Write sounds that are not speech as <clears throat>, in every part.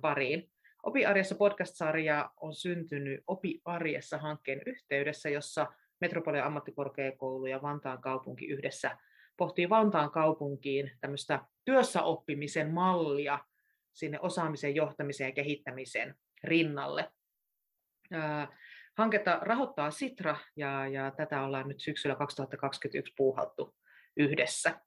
pariin. Opi Arjessa podcast-sarja on syntynyt Opi Arjessa hankkeen yhteydessä, jossa Metropolian ammattikorkeakoulu ja Vantaan kaupunki yhdessä pohtii Vantaan kaupunkiin tämmöistä työssäoppimisen mallia sinne osaamisen, johtamisen ja kehittämisen rinnalle. Hanketta rahoittaa Sitra ja, ja tätä ollaan nyt syksyllä 2021 puuhattu yhdessä.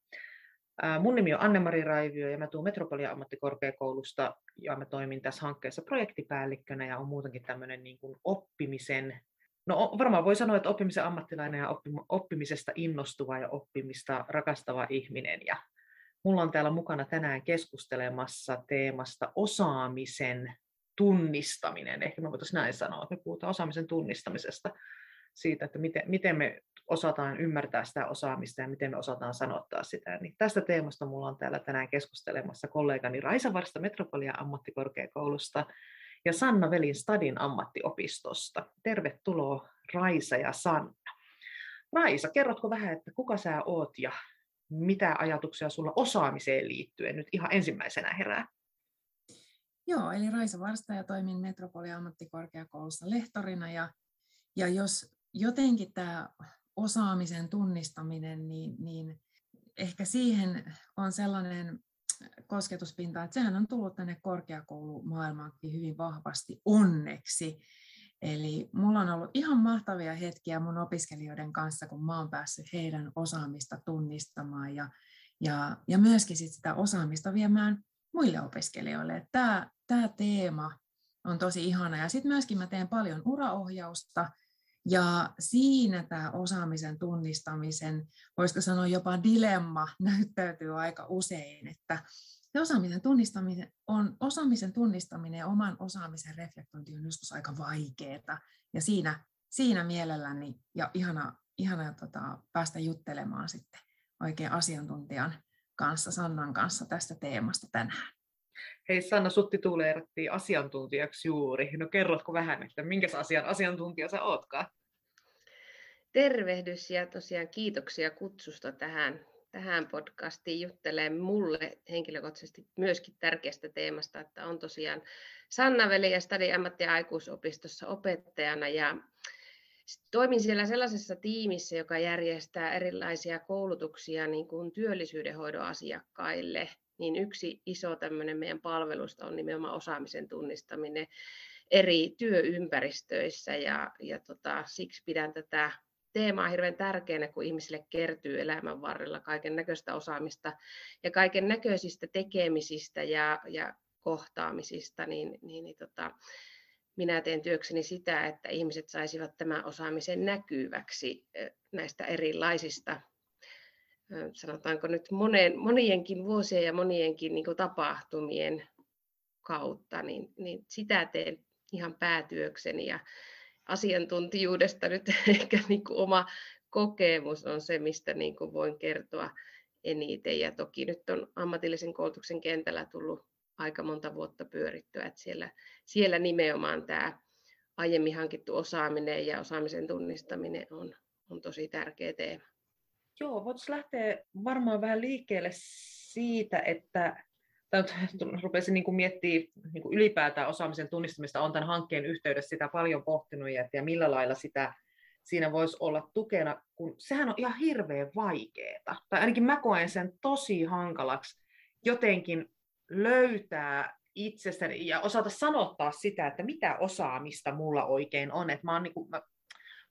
Mun nimi on Anne-Mari Raivio ja mä tuun Metropolia ammattikorkeakoulusta ja mä toimin tässä hankkeessa projektipäällikkönä ja on muutenkin tämmöinen niin kuin oppimisen, no varmaan voi sanoa, että oppimisen ammattilainen ja oppimisesta innostuva ja oppimista rakastava ihminen. Ja mulla on täällä mukana tänään keskustelemassa teemasta osaamisen tunnistaminen, ehkä me voitaisiin näin sanoa, että me puhutaan osaamisen tunnistamisesta, siitä, että miten, miten me osataan ymmärtää sitä osaamista ja miten me osataan sanottaa sitä. Niin tästä teemasta mulla on täällä tänään keskustelemassa kollegani Raisa Varsta Metropolia ammattikorkeakoulusta ja Sanna Velin Stadin ammattiopistosta. Tervetuloa Raisa ja Sanna. Raisa, kerrotko vähän, että kuka sä oot ja mitä ajatuksia sulla osaamiseen liittyen nyt ihan ensimmäisenä herää? Joo, eli Raisa Varsta ja toimin Metropolia ammattikorkeakoulussa lehtorina ja, ja jos jotenkin tämä osaamisen tunnistaminen, niin, niin ehkä siihen on sellainen kosketuspinta, että sehän on tullut tänne korkeakoulumaailmaankin hyvin vahvasti onneksi. Eli mulla on ollut ihan mahtavia hetkiä mun opiskelijoiden kanssa, kun mä oon päässyt heidän osaamista tunnistamaan ja, ja, ja myöskin sit sitä osaamista viemään muille opiskelijoille. Tämä, tämä teema on tosi ihana. Ja sitten myöskin mä teen paljon uraohjausta, ja siinä tämä osaamisen tunnistamisen, voisiko sanoa jopa dilemma, <laughs> näyttäytyy aika usein, että se osaamisen tunnistaminen, on, osaamisen tunnistaminen ja oman osaamisen reflektointi on joskus aika vaikeaa. Ja siinä, siinä mielelläni ja ihana, ihana tota, päästä juttelemaan sitten oikein asiantuntijan kanssa, Sannan kanssa tästä teemasta tänään. Hei Sanna, sut tituleerattiin asiantuntijaksi juuri. No kerrotko vähän, että minkä asian asiantuntija sä ootkaan? Tervehdys ja tosiaan kiitoksia kutsusta tähän, tähän podcastiin juttelee mulle henkilökohtaisesti myöskin tärkeästä teemasta, että on tosiaan Sanna Veli ja Stadi ammatti- ja aikuisopistossa opettajana ja toimin siellä sellaisessa tiimissä, joka järjestää erilaisia koulutuksia niin kuin työllisyydenhoidon asiakkaille – niin yksi iso tämmöinen meidän palvelusta on nimenomaan osaamisen tunnistaminen eri työympäristöissä. Ja, ja tota, siksi pidän tätä teemaa hirveän tärkeänä, kun ihmisille kertyy elämän varrella kaiken näköistä osaamista ja kaiken näköisistä tekemisistä ja, ja kohtaamisista, niin, niin, niin tota, minä teen työkseni sitä, että ihmiset saisivat tämän osaamisen näkyväksi näistä erilaisista sanotaanko nyt monen, monienkin vuosien ja monienkin niin tapahtumien kautta, niin, niin sitä teen ihan päätyökseni ja asiantuntijuudesta nyt <laughs> ehkä niin kuin oma kokemus on se, mistä niin kuin voin kertoa eniten. Ja toki nyt on ammatillisen koulutuksen kentällä tullut aika monta vuotta pyörittyä, että siellä, siellä nimenomaan tämä aiemmin hankittu osaaminen ja osaamisen tunnistaminen on, on tosi tärkeä teema. Joo, voitaisiin lähteä varmaan vähän liikkeelle siitä, että <laughs> rupesin niin miettimään niin ylipäätään osaamisen tunnistamista, on tämän hankkeen yhteydessä sitä paljon pohtinut ja, ja millä lailla sitä siinä voisi olla tukena, kun sehän on ihan hirveän vaikeaa. Tai ainakin mä koen sen tosi hankalaksi jotenkin löytää itsestäni ja osata sanottaa sitä, että mitä osaamista mulla oikein on. Että mä, oon niin kuin, mä, mä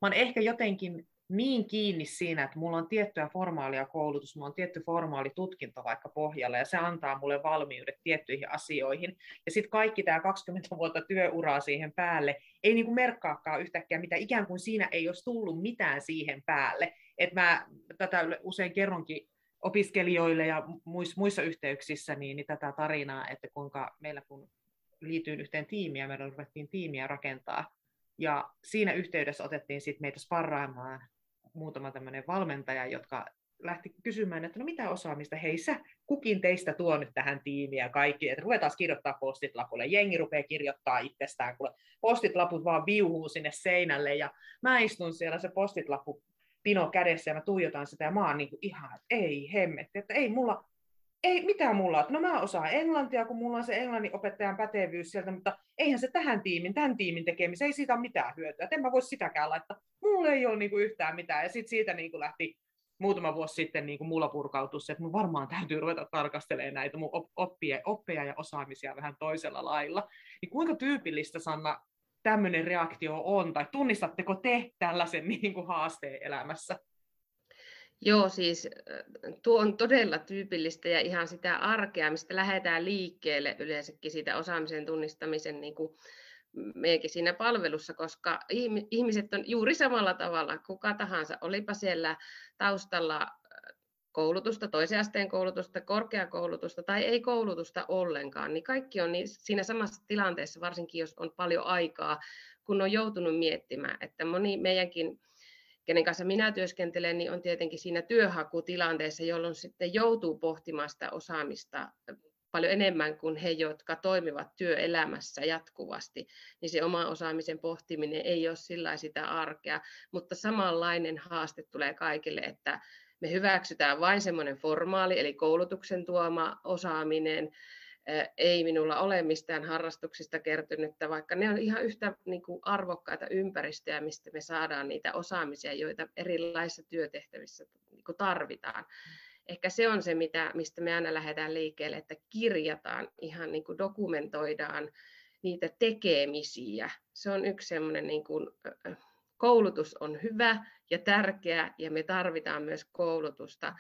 oon ehkä jotenkin niin kiinni siinä, että mulla on tiettyä formaalia koulutus, mulla on tietty formaali tutkinto vaikka pohjalla, ja se antaa mulle valmiudet tiettyihin asioihin. Ja sitten kaikki tämä 20 vuotta työuraa siihen päälle ei niinku merkkaakaan yhtäkkiä mitä, ikään kuin siinä ei olisi tullut mitään siihen päälle. Et mä tätä usein kerronkin opiskelijoille ja muissa yhteyksissä niin, niin tätä tarinaa, että kuinka meillä kun liityin yhteen tiimiin ja meillä ruvettiin tiimiä rakentaa, ja siinä yhteydessä otettiin sit meitä sparraamaan muutama tämmöinen valmentaja, jotka lähti kysymään, että no mitä osaamista, hei sä, kukin teistä tuo nyt tähän tiimiin ja kaikki, että ruvetaan kirjoittaa postit lapulle, jengi rupeaa kirjoittaa itsestään, kun postit laput vaan viuhuu sinne seinälle ja mä istun siellä se postit pino kädessä ja mä tuijotan sitä ja mä oon niin kuin ihan, että ei hemmetti, että ei mulla, ei mitään mulla, no mä osaan englantia, kun mulla on se englannin opettajan pätevyys sieltä, mutta eihän se tähän tiimin, tämän tiimin tekemiseen, ei siitä ole mitään hyötyä, että en mä voi sitäkään laittaa, mulla ei ole niinku yhtään mitään, ja sitten siitä niinku lähti muutama vuosi sitten niin kuin mulla purkautui se, että mun varmaan täytyy ruveta tarkastelemaan näitä mun oppia, oppeja ja osaamisia vähän toisella lailla. Niin kuinka tyypillistä, Sanna, tämmöinen reaktio on, tai tunnistatteko te tällaisen <laughs> niin kuin haasteen elämässä? Joo, siis tuo on todella tyypillistä ja ihan sitä arkea, mistä lähdetään liikkeelle yleensäkin siitä osaamisen tunnistamisen niin kuin meidänkin siinä palvelussa, koska ihmiset on juuri samalla tavalla, kuka tahansa, olipa siellä taustalla koulutusta, toisen asteen koulutusta, korkeakoulutusta tai ei koulutusta ollenkaan, niin kaikki on niin siinä samassa tilanteessa, varsinkin jos on paljon aikaa, kun on joutunut miettimään, että moni meidänkin kenen kanssa minä työskentelen, niin on tietenkin siinä työhakutilanteessa, jolloin sitten joutuu pohtimaan sitä osaamista paljon enemmän kuin he, jotka toimivat työelämässä jatkuvasti, niin se oma osaamisen pohtiminen ei ole sillä sitä arkea, mutta samanlainen haaste tulee kaikille, että me hyväksytään vain semmoinen formaali, eli koulutuksen tuoma osaaminen, ei minulla ole mistään harrastuksista kertynyttä, vaikka ne on ihan yhtä niin kuin arvokkaita ympäristöjä, mistä me saadaan niitä osaamisia, joita erilaisissa työtehtävissä niin kuin tarvitaan. Ehkä se on se, mitä, mistä me aina lähdetään liikkeelle, että kirjataan, ihan niin kuin dokumentoidaan niitä tekemisiä. Se on yksi semmoinen, niin kuin, koulutus on hyvä ja tärkeä, ja me tarvitaan myös koulutusta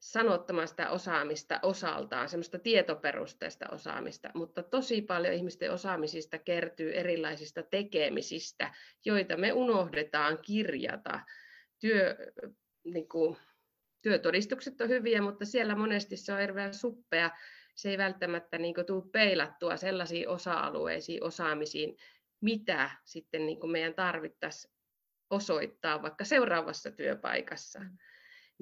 sanottamaan sitä osaamista osaltaan, semmoista tietoperusteista osaamista, mutta tosi paljon ihmisten osaamisista kertyy erilaisista tekemisistä, joita me unohdetaan kirjata. Työ, niin kuin, työtodistukset on hyviä, mutta siellä monesti se on hirveän suppea. Se ei välttämättä niin kuin, tule peilattua sellaisiin osa-alueisiin, osaamisiin, mitä sitten niin kuin meidän tarvittaisiin osoittaa vaikka seuraavassa työpaikassa. Mm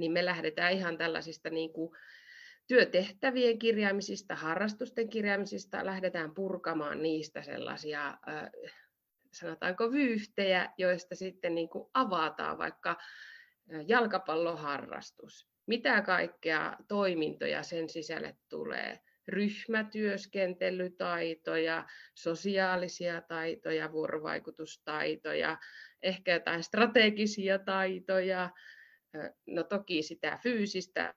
niin me lähdetään ihan tällaisista niin kuin työtehtävien kirjaamisista, harrastusten kirjaamisista, lähdetään purkamaan niistä sellaisia, sanotaanko vyyhtejä, joista sitten niin kuin avataan vaikka jalkapalloharrastus. Mitä kaikkea toimintoja sen sisälle tulee? Ryhmätyöskentelytaitoja, sosiaalisia taitoja, vuorovaikutustaitoja, ehkä jotain strategisia taitoja, no toki sitä fyysistä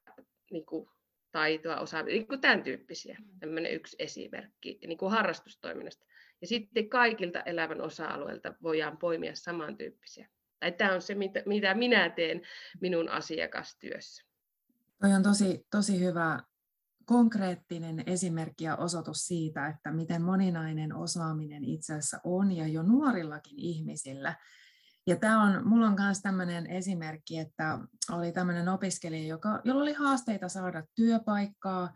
niin kuin taitoa, osaamista, niin kuin tämän tyyppisiä. Mm. Tämmöinen yksi esimerkki niin kuin harrastustoiminnasta. Ja sitten kaikilta elämän osa-alueilta voidaan poimia samantyyppisiä. Tai tämä on se, mitä, mitä minä teen minun asiakastyössä. Toi on tosi, tosi hyvä konkreettinen esimerkki ja osoitus siitä, että miten moninainen osaaminen itse asiassa on ja jo nuorillakin ihmisillä ja tämä on, mulla on myös tämmöinen esimerkki, että oli tämmöinen opiskelija, joka, jolla oli haasteita saada työpaikkaa,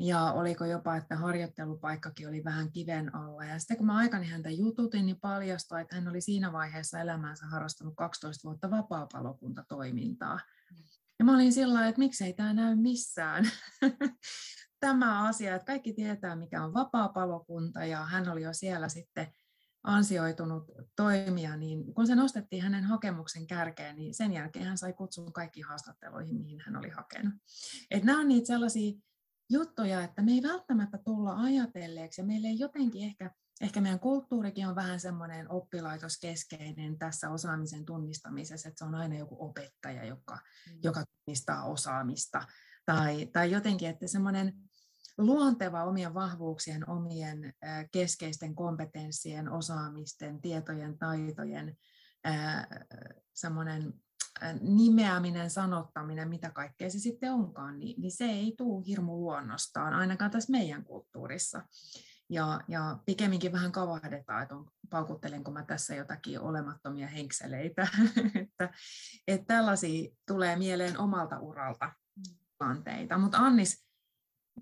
ja oliko jopa, että harjoittelupaikkakin oli vähän kiven alla. Ja sitten kun mä aikani häntä jututin, niin paljastui, että hän oli siinä vaiheessa elämäänsä harrastanut 12 vuotta vapaa-palokuntatoimintaa. Ja mä olin sillä että miksei tämä näy missään. <laughs> tämä asia, että kaikki tietää, mikä on vapaa-palokunta, ja hän oli jo siellä sitten ansioitunut toimija, niin kun se nostettiin hänen hakemuksen kärkeen, niin sen jälkeen hän sai kutsun kaikkiin haastatteluihin, mihin hän oli hakenut. Et nämä on niitä sellaisia juttuja, että me ei välttämättä tulla ajatelleeksi, ja meillä ei jotenkin ehkä, ehkä meidän kulttuurikin on vähän semmoinen oppilaitoskeskeinen tässä osaamisen tunnistamisessa, että se on aina joku opettaja, joka, mm. joka tunnistaa osaamista, tai, tai jotenkin, että semmoinen luonteva omien vahvuuksien, omien keskeisten kompetenssien, osaamisten, tietojen, taitojen semmoinen nimeäminen, sanottaminen, mitä kaikkea se sitten onkaan, niin, niin se ei tule hirmu luonnostaan, ainakaan tässä meidän kulttuurissa. Ja, ja pikemminkin vähän kavahdetaan, että on, paukuttelenko mä tässä jotakin olemattomia henkseleitä. <laughs> että, että tällaisia tulee mieleen omalta uralta tilanteita. Mutta Annis,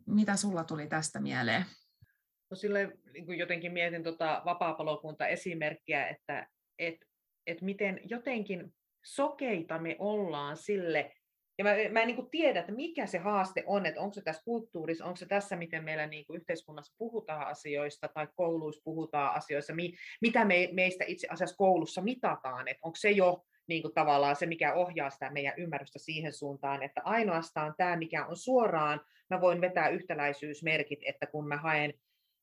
mitä sulla tuli tästä mieleen? No sille niin jotenkin mietin tuota vapaa-palokunta-esimerkkiä, että et, et miten jotenkin sokeita me ollaan sille, ja mä, mä en niin tiedä, että mikä se haaste on, että onko se tässä kulttuurissa, onko se tässä, miten meillä niin yhteiskunnassa puhutaan asioista tai kouluissa puhutaan asioista, mi, mitä me, meistä itse asiassa koulussa mitataan, että onko se jo niin kuin tavallaan se, mikä ohjaa sitä meidän ymmärrystä siihen suuntaan, että ainoastaan tämä, mikä on suoraan, mä voin vetää yhtäläisyysmerkit, että kun mä haen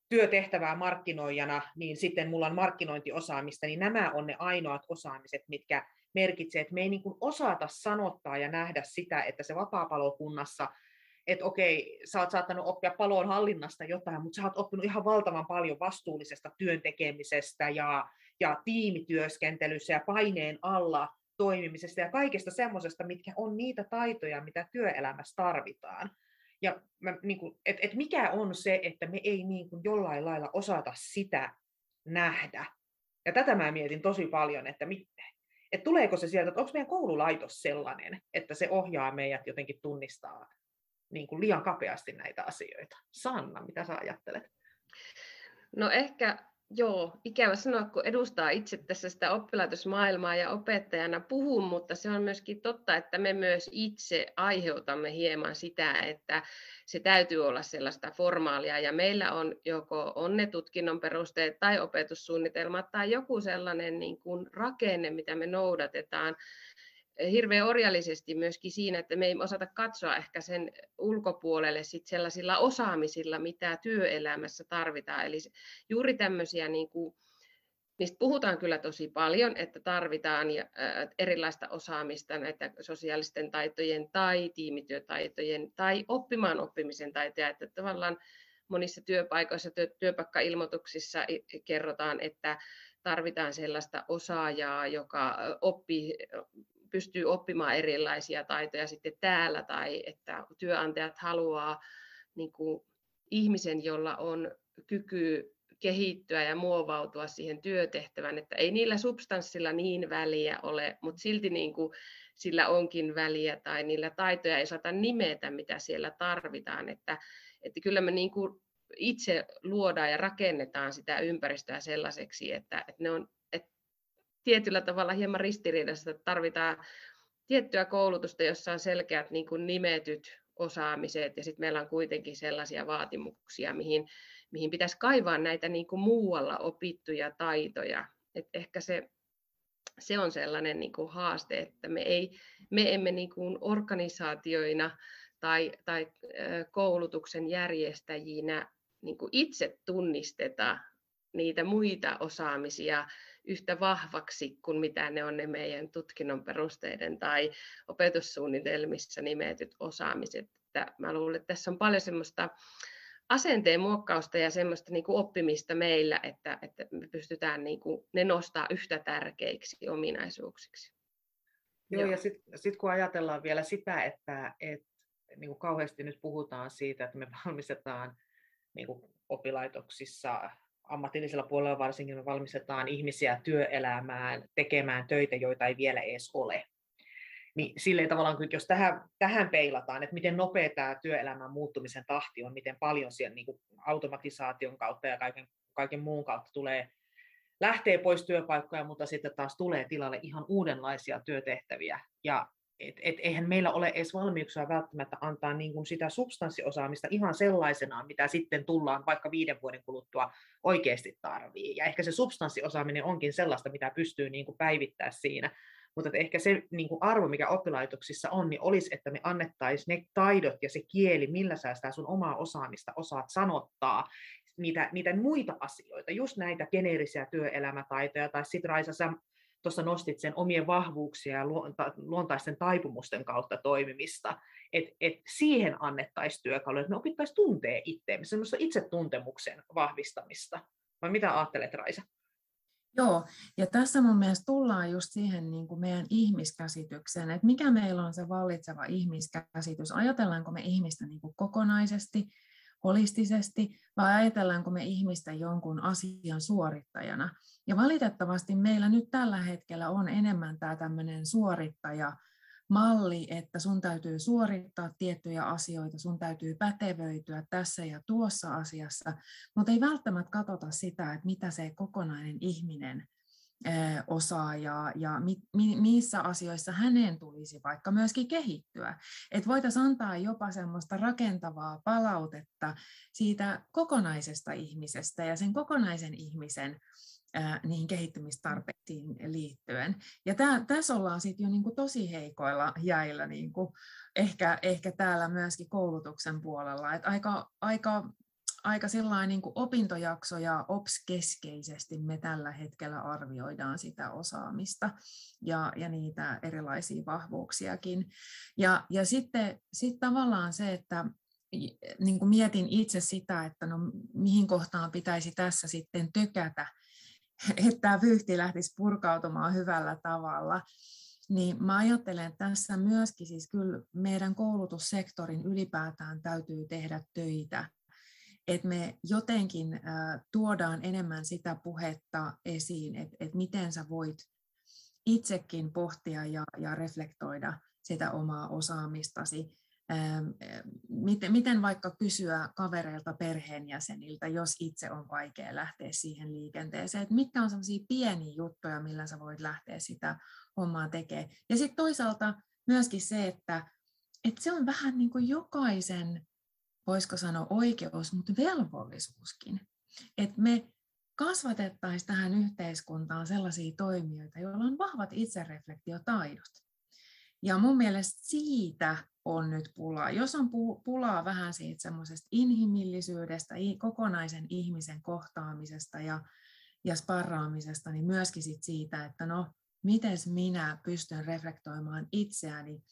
työtehtävää markkinoijana, niin sitten mulla on markkinointiosaamista, niin nämä on ne ainoat osaamiset, mitkä merkitsee, että me ei niin kuin osata sanottaa ja nähdä sitä, että se vapaapalokunnassa, että okei, sä oot saattanut oppia palon hallinnasta jotain, mutta sä oot oppinut ihan valtavan paljon vastuullisesta työntekemisestä ja, ja tiimityöskentelyssä ja paineen alla toimimisesta ja kaikesta semmoisesta, mitkä on niitä taitoja, mitä työelämässä tarvitaan. Ja mä, niin kuin, et, et mikä on se, että me ei niin kuin jollain lailla osata sitä nähdä. Ja tätä mä mietin tosi paljon, että, mit, että tuleeko se sieltä, että onko meidän koululaitos sellainen, että se ohjaa meidät jotenkin tunnistaa niin kuin liian kapeasti näitä asioita. Sanna, mitä sä ajattelet? No ehkä Joo, ikävä sanoa, kun edustaa itse tässä sitä oppilaitosmaailmaa ja opettajana puhun, mutta se on myöskin totta, että me myös itse aiheutamme hieman sitä, että se täytyy olla sellaista formaalia ja meillä on joko onnetutkinnon perusteet tai opetussuunnitelmat tai joku sellainen niin kuin rakenne, mitä me noudatetaan, hirveän orjallisesti myöskin siinä, että me ei osata katsoa ehkä sen ulkopuolelle sit sellaisilla osaamisilla, mitä työelämässä tarvitaan. Eli juuri tämmöisiä, niin kuin, niistä puhutaan kyllä tosi paljon, että tarvitaan erilaista osaamista, näitä sosiaalisten taitojen tai tiimityötaitojen tai oppimaan oppimisen taitoja, että tavallaan monissa työpaikoissa, työpaikkailmoituksissa kerrotaan, että tarvitaan sellaista osaajaa, joka oppii pystyy oppimaan erilaisia taitoja sitten täällä tai että työnantajat haluaa niin kuin ihmisen, jolla on kyky kehittyä ja muovautua siihen työtehtävään, että ei niillä substanssilla niin väliä ole, mutta silti niin kuin sillä onkin väliä tai niillä taitoja ei saata nimetä, mitä siellä tarvitaan, että, että kyllä me niin kuin itse luodaan ja rakennetaan sitä ympäristöä sellaiseksi, että, että ne on tietyllä tavalla hieman ristiriidassa, että tarvitaan tiettyä koulutusta, jossa on selkeät niin kuin nimetyt osaamiset, ja sitten meillä on kuitenkin sellaisia vaatimuksia, mihin, mihin pitäisi kaivaa näitä niin kuin muualla opittuja taitoja. Et ehkä se, se on sellainen niin kuin haaste, että me, ei, me emme niin kuin organisaatioina tai, tai koulutuksen järjestäjinä niin kuin itse tunnisteta niitä muita osaamisia, yhtä vahvaksi kuin mitä ne on ne meidän tutkinnon perusteiden tai opetussuunnitelmissa nimetyt osaamiset. Että mä luulen, että tässä on paljon semmoista asenteen muokkausta ja semmoista niin kuin oppimista meillä, että, että me pystytään niin kuin, ne nostaa yhtä tärkeiksi ominaisuuksiksi. Joo, Joo. ja sitten sit kun ajatellaan vielä sitä, että, että niin kuin kauheasti nyt puhutaan siitä, että me valmistetaan niin kuin oppilaitoksissa ammatillisella puolella varsinkin me valmistetaan ihmisiä työelämään tekemään töitä, joita ei vielä edes ole. Niin silleen tavallaan, jos tähän, tähän peilataan, että miten nopea tämä työelämän muuttumisen tahti on, miten paljon siellä niin automatisaation kautta ja kaiken, kaiken muun kautta tulee lähtee pois työpaikkoja, mutta sitten taas tulee tilalle ihan uudenlaisia työtehtäviä. Ja et, et eihän meillä ole edes valmiuksia välttämättä antaa niin kuin sitä substanssiosaamista ihan sellaisenaan, mitä sitten tullaan vaikka viiden vuoden kuluttua oikeasti tarvii. Ja ehkä se substanssiosaaminen onkin sellaista, mitä pystyy niin kuin päivittää siinä. Mutta ehkä se niin kuin arvo, mikä oppilaitoksissa on, niin olisi, että me annettaisiin ne taidot ja se kieli, millä sä sitä sun omaa osaamista osaat sanottaa, niitä, niitä muita asioita, just näitä geneerisiä työelämätaitoja, tai sitten Raisa, sä tuossa nostit sen omien vahvuuksien ja luontaisten taipumusten kautta toimimista, että et siihen annettaisiin työkaluja, että me opittaisiin tuntee itseämme, semmoista itsetuntemuksen vahvistamista. Vai mitä ajattelet, Raisa? Joo, ja tässä mun mielestä tullaan just siihen niin kuin meidän ihmiskäsitykseen, että mikä meillä on se vallitseva ihmiskäsitys. Ajatellaanko me ihmistä niin kuin kokonaisesti, holistisesti, vai ajatellaanko me ihmistä jonkun asian suorittajana. Ja valitettavasti meillä nyt tällä hetkellä on enemmän tämä tämmöinen suorittaja, malli, että sun täytyy suorittaa tiettyjä asioita, sun täytyy pätevöityä tässä ja tuossa asiassa, mutta ei välttämättä katsota sitä, että mitä se kokonainen ihminen osaa ja, ja mi, mi, missä asioissa hänen tulisi vaikka myöskin kehittyä. Että voitaisiin antaa jopa semmoista rakentavaa palautetta siitä kokonaisesta ihmisestä ja sen kokonaisen ihmisen ää, niihin kehittymistarpeisiin liittyen. Ja tää, tässä ollaan sitten jo niinku tosi heikoilla jäillä niinku, ehkä, ehkä täällä myöskin koulutuksen puolella. Et aika, aika, aika niin kuin opintojakso ja OPS-keskeisesti me tällä hetkellä arvioidaan sitä osaamista ja, ja niitä erilaisia vahvuuksiakin. Ja, ja sitten sit tavallaan se, että niin kuin mietin itse sitä, että no, mihin kohtaan pitäisi tässä sitten tökätä, että tämä vyyhti lähtisi purkautumaan hyvällä tavalla, niin mä ajattelen, että tässä myöskin siis kyllä meidän koulutussektorin ylipäätään täytyy tehdä töitä, että me jotenkin äh, tuodaan enemmän sitä puhetta esiin, että, että miten sä voit itsekin pohtia ja, ja reflektoida sitä omaa osaamistasi miten, miten vaikka kysyä kavereilta, perheenjäseniltä, jos itse on vaikea lähteä siihen liikenteeseen, että mitkä on sellaisia pieniä juttuja, millä sä voit lähteä sitä hommaa tekemään. Ja sitten toisaalta myöskin se, että, että se on vähän niin kuin jokaisen, voisiko sanoa oikeus, mutta velvollisuuskin. Että me kasvatettaisiin tähän yhteiskuntaan sellaisia toimijoita, joilla on vahvat itsereflektiotaidot. Ja mun mielestä siitä on nyt pulaa. Jos on pulaa vähän siitä semmoisesta inhimillisyydestä, kokonaisen ihmisen kohtaamisesta ja, ja sparraamisesta, niin myöskin sit siitä, että no, miten minä pystyn reflektoimaan itseäni,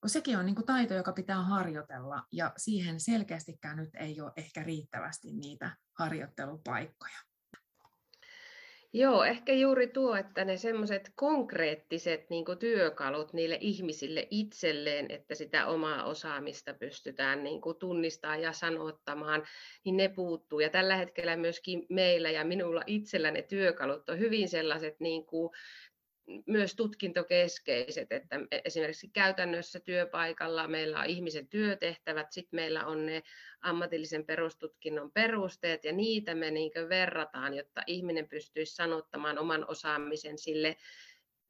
kun sekin on niin kuin taito, joka pitää harjoitella, ja siihen selkeästikään nyt ei ole ehkä riittävästi niitä harjoittelupaikkoja. Joo, ehkä juuri tuo, että ne semmoiset konkreettiset niin työkalut niille ihmisille itselleen, että sitä omaa osaamista pystytään niin tunnistamaan ja sanottamaan, niin ne puuttuu. Ja tällä hetkellä myöskin meillä ja minulla itsellä ne työkalut on hyvin sellaiset niin kuin myös tutkintokeskeiset, että esimerkiksi käytännössä työpaikalla meillä on ihmisen työtehtävät, sitten meillä on ne ammatillisen perustutkinnon perusteet ja niitä me niin verrataan, jotta ihminen pystyisi sanottamaan oman osaamisen sille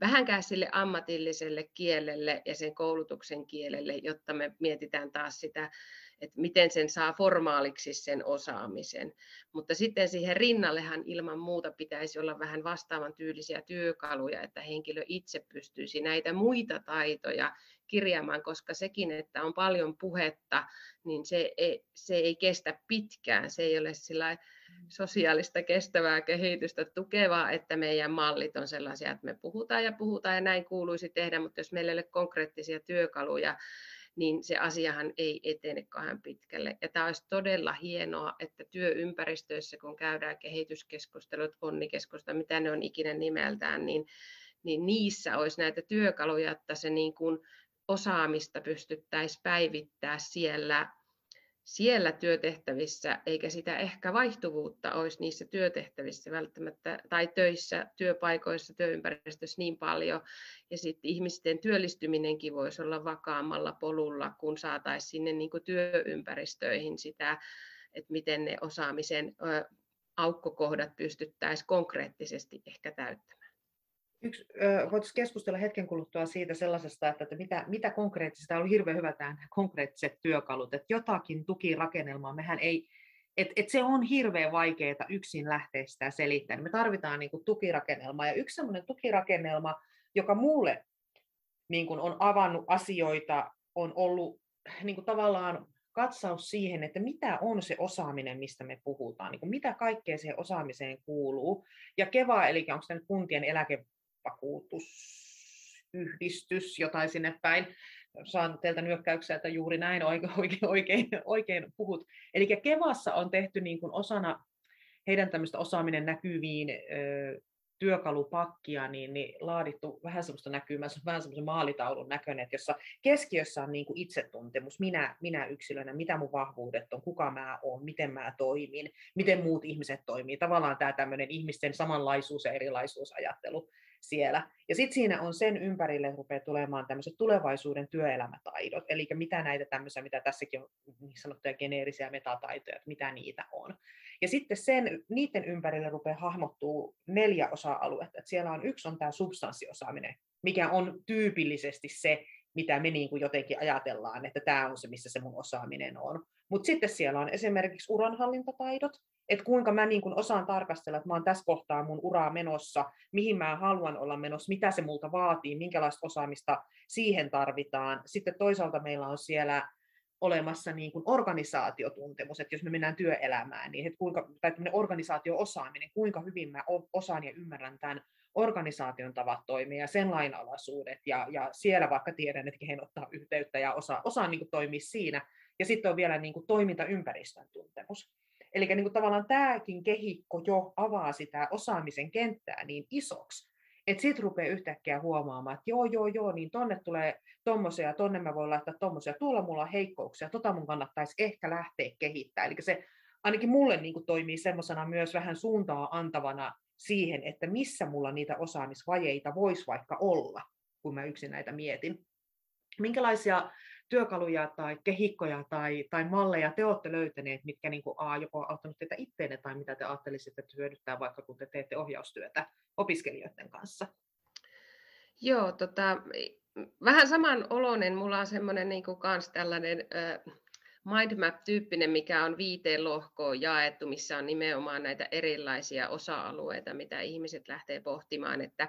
vähänkään sille ammatilliselle kielelle ja sen koulutuksen kielelle, jotta me mietitään taas sitä että miten sen saa formaaliksi sen osaamisen. Mutta sitten siihen rinnallehan ilman muuta pitäisi olla vähän vastaavan tyylisiä työkaluja, että henkilö itse pystyisi näitä muita taitoja kirjaamaan, koska sekin, että on paljon puhetta, niin se ei, se ei kestä pitkään. Se ei ole sillä sosiaalista kestävää kehitystä tukevaa, että meidän mallit on sellaisia, että me puhutaan ja puhutaan ja näin kuuluisi tehdä, mutta jos meillä ei ole konkreettisia työkaluja, niin se asiahan ei etene kahden pitkälle. Ja tämä olisi todella hienoa, että työympäristöissä, kun käydään kehityskeskustelut, onnikeskustelut, mitä ne on ikinä nimeltään, niin, niin niissä olisi näitä työkaluja, että se niin kuin osaamista pystyttäisiin päivittää siellä siellä työtehtävissä, eikä sitä ehkä vaihtuvuutta olisi niissä työtehtävissä välttämättä, tai töissä, työpaikoissa, työympäristössä niin paljon, ja sitten ihmisten työllistyminenkin voisi olla vakaammalla polulla, kun saataisiin sinne niin kuin työympäristöihin sitä, että miten ne osaamisen aukkokohdat pystyttäisiin konkreettisesti ehkä täyttämään. Yksi, voitaisiin keskustella hetken kuluttua siitä sellaisesta, että, mitä, mitä konkreettista, on hirveän hyvä tämä konkreettiset työkalut, että jotakin tukirakennelmaa, mehän ei, että et se on hirveän vaikeaa yksin lähteä sitä selittämään. Me tarvitaan niin kuin, tukirakennelmaa, ja yksi sellainen tukirakennelma, joka mulle niin kuin, on avannut asioita, on ollut niin kuin, tavallaan katsaus siihen, että mitä on se osaaminen, mistä me puhutaan, niin kuin mitä kaikkea siihen osaamiseen kuuluu. Ja KEVA, eli onko se nyt kuntien eläke, vakuutusyhdistys, jotain sinne päin. Saan teiltä nyökkäyksiä, että juuri näin oikein, oikein, oikein, puhut. Eli Kevassa on tehty niin kuin osana heidän tämmöistä osaaminen näkyviin työkalupakkia, niin, niin laadittu vähän semmoista näkymää, se vähän semmoisen maalitaulun näköinen, jossa keskiössä on niin kuin itsetuntemus, minä, minä yksilönä, mitä mun vahvuudet on, kuka mä oon, miten mä toimin, miten muut ihmiset toimii. Tavallaan tämä tämmöinen ihmisten samanlaisuus ja erilaisuusajattelu siellä. Ja sitten siinä on sen ympärille rupeaa tulemaan tämmöiset tulevaisuuden työelämätaidot, eli mitä näitä tämmöisiä, mitä tässäkin on niin sanottuja geneerisiä metataitoja, että mitä niitä on. Ja sitten sen, niiden ympärille rupeaa hahmottuu neljä osa-aluetta. Että siellä on yksi on tämä substanssiosaaminen, mikä on tyypillisesti se, mitä me niin kuin jotenkin ajatellaan, että tämä on se, missä se mun osaaminen on. Mutta sitten siellä on esimerkiksi uranhallintataidot, että kuinka mä niin kuin osaan tarkastella, että mä oon tässä kohtaa mun uraa menossa, mihin mä haluan olla menossa, mitä se multa vaatii, minkälaista osaamista siihen tarvitaan. Sitten toisaalta meillä on siellä olemassa niin kuin organisaatiotuntemus, että jos me mennään työelämään, niin että kuinka, tai organisaatio-osaaminen, kuinka hyvin mä osaan ja ymmärrän tämän organisaation tavat toimia ja sen lainalaisuudet, ja, ja siellä vaikka tiedän, että kehen ottaa yhteyttä ja osaa, osaa niin kuin toimia siinä, ja sitten on vielä niin kuin toimintaympäristön tuntemus. Eli niin kuin tavallaan tämäkin kehikko jo avaa sitä osaamisen kenttää niin isoksi, että sitten rupeaa yhtäkkiä huomaamaan, että joo, joo, joo, niin tonne tulee tommosia, tonne mä voin laittaa tommosia, tuolla mulla on heikkouksia, tota mun kannattaisi ehkä lähteä kehittämään. Eli se ainakin mulle niin kuin toimii semmoisena myös vähän suuntaa antavana siihen, että missä mulla niitä osaamisvajeita voisi vaikka olla, kun mä yksin näitä mietin. Minkälaisia työkaluja tai kehikkoja tai, tai malleja te olette löytäneet, mitkä niin kuin, A, joko auttanut teitä itteenne tai mitä te ajattelisitte, että hyödyttää vaikka kun te teette ohjaustyötä opiskelijoiden kanssa? Joo, tota, vähän saman oloinen. Mulla on semmoinen niin kuin kans tällainen äh, mindmap-tyyppinen, mikä on viiteen lohkoon jaettu, missä on nimenomaan näitä erilaisia osa-alueita, mitä ihmiset lähtee pohtimaan, että,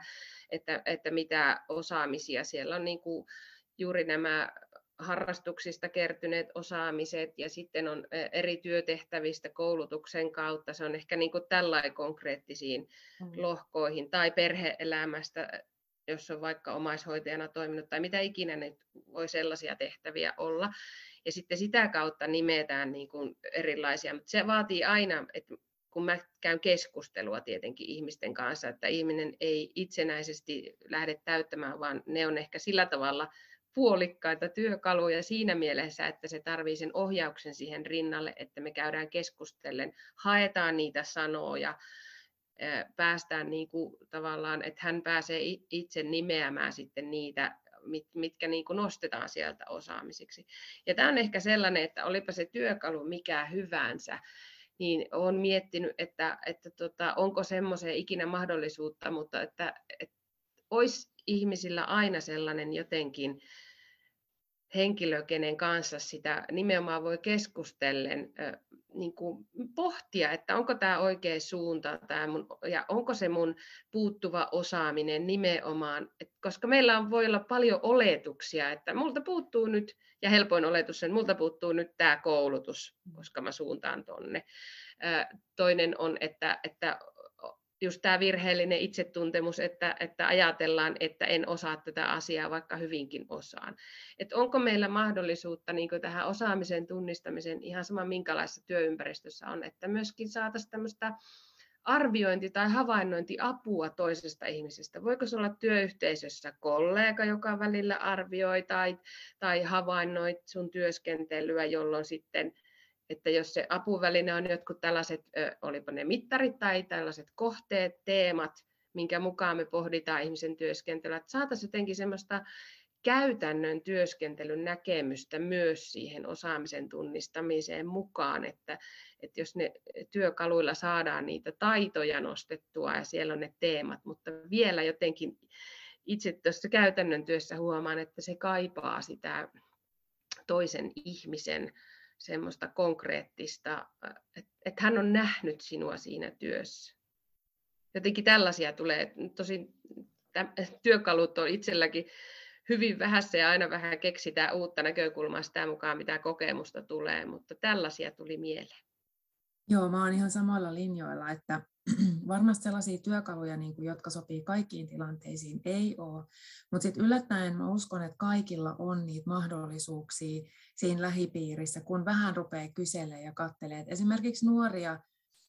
että, että mitä osaamisia siellä on niin kuin juuri nämä harrastuksista kertyneet osaamiset ja sitten on eri työtehtävistä koulutuksen kautta. Se on ehkä niin kuin tällainen konkreettisiin mm. lohkoihin tai perheelämästä, jos on vaikka omaishoitajana toiminut tai mitä ikinä ne voi sellaisia tehtäviä olla. Ja sitten sitä kautta nimetään niin kuin erilaisia, mutta se vaatii aina, että kun mä käyn keskustelua tietenkin ihmisten kanssa, että ihminen ei itsenäisesti lähde täyttämään, vaan ne on ehkä sillä tavalla puolikkaita työkaluja siinä mielessä, että se tarvii sen ohjauksen siihen rinnalle, että me käydään keskustellen, haetaan niitä sanoja, päästään niin kuin tavallaan, että hän pääsee itse nimeämään sitten niitä, mitkä niin kuin nostetaan sieltä osaamisiksi. Ja tämä on ehkä sellainen, että olipa se työkalu mikä hyvänsä, niin olen miettinyt, että, että tota, onko semmoiseen ikinä mahdollisuutta, mutta että, että olisi ihmisillä aina sellainen jotenkin henkilö, kenen kanssa sitä nimenomaan voi keskustellen niin kuin pohtia, että onko tämä oikea suunta tämä mun, ja onko se mun puuttuva osaaminen nimenomaan, et koska meillä on, voi olla paljon oletuksia, että multa puuttuu nyt, ja helpoin oletus on, multa puuttuu nyt tämä koulutus, koska mä suuntaan tonne. Toinen on, että, että just tämä virheellinen itsetuntemus, että, että ajatellaan, että en osaa tätä asiaa, vaikka hyvinkin osaan. Et onko meillä mahdollisuutta niin tähän osaamisen tunnistamiseen, ihan sama minkälaisessa työympäristössä on, että myöskin saataisiin tämmöistä arviointi- tai havainnointiapua toisesta ihmisestä. Voiko se olla työyhteisössä kollega, joka välillä arvioi tai, tai havainnoit sun työskentelyä, jolloin sitten että jos se apuväline on jotkut tällaiset, olipa ne mittarit tai tällaiset kohteet, teemat, minkä mukaan me pohditaan ihmisen työskentelyä, että saataisiin jotenkin semmoista käytännön työskentelyn näkemystä myös siihen osaamisen tunnistamiseen mukaan, että, että jos ne työkaluilla saadaan niitä taitoja nostettua ja siellä on ne teemat, mutta vielä jotenkin itse tuossa käytännön työssä huomaan, että se kaipaa sitä toisen ihmisen semmoista konkreettista, että et hän on nähnyt sinua siinä työssä. Jotenkin tällaisia tulee, tosin työkalut on itselläkin hyvin vähässä ja aina vähän keksitään uutta näkökulmaa sitä mukaan, mitä kokemusta tulee, mutta tällaisia tuli mieleen. Joo, mä oon ihan samalla linjoilla, että <clears throat> varmasti sellaisia työkaluja, niin kuin, jotka sopii kaikkiin tilanteisiin, ei ole. Mutta sitten yllättäen mä uskon, että kaikilla on niitä mahdollisuuksia siinä lähipiirissä, kun vähän rupeaa kyselemään ja katselee. Esimerkiksi nuoria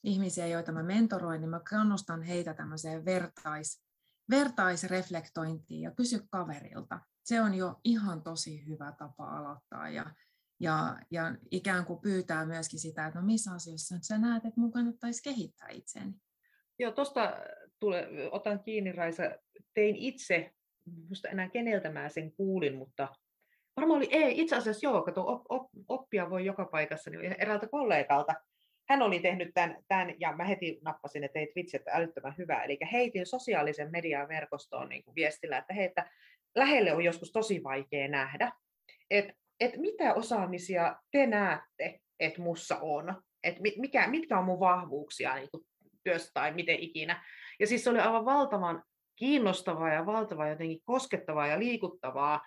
ihmisiä, joita mä mentoroin, niin mä kannustan heitä tämmöiseen vertais, vertaisreflektointiin ja kysy kaverilta. Se on jo ihan tosi hyvä tapa aloittaa ja, ja, ja ikään kuin pyytää myöskin sitä, että no missä asioissa sä näet, että mun kannattaisi kehittää itseäni. Joo, tuosta otan kiinni Raisa. Tein itse, muista enää keneltä mä sen kuulin, mutta varmaan oli, ei, itse asiassa joo, kato, op, op, oppia voi joka paikassa, niin eräältä kollegalta. Hän oli tehnyt tämän, tämän ja mä heti nappasin, että teit vitsi, että älyttömän hyvä. Eli heitin sosiaalisen median verkostoon niin kuin viestillä, että hei, että lähelle on joskus tosi vaikea nähdä, että et mitä osaamisia te näette, että mussa on. että mikä, mitkä on mun vahvuuksia niin kuin työssä tai miten ikinä. Ja siis se oli aivan valtavan kiinnostavaa ja valtavaa jotenkin koskettavaa ja liikuttavaa,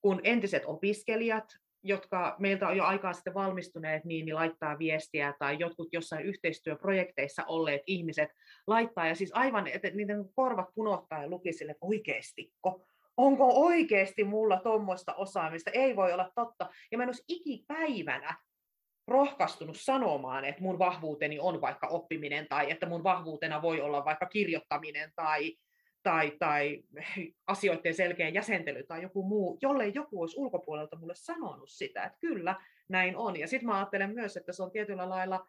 kun entiset opiskelijat, jotka meiltä on jo aikaa sitten valmistuneet, niin, niin laittaa viestiä, tai jotkut jossain yhteistyöprojekteissa olleet ihmiset laittaa, ja siis aivan, että niiden korvat punottaa ja luki sille, että oikeestiko, onko oikeasti mulla tuommoista osaamista, ei voi olla totta. Ja mä en olisi ikipäivänä rohkaistunut sanomaan, että mun vahvuuteni on vaikka oppiminen, tai että mun vahvuutena voi olla vaikka kirjoittaminen, tai tai, tai asioiden selkeä jäsentely tai joku muu, jollei joku olisi ulkopuolelta mulle sanonut sitä, että kyllä, näin on. Ja sitten mä ajattelen myös, että se on tietyllä lailla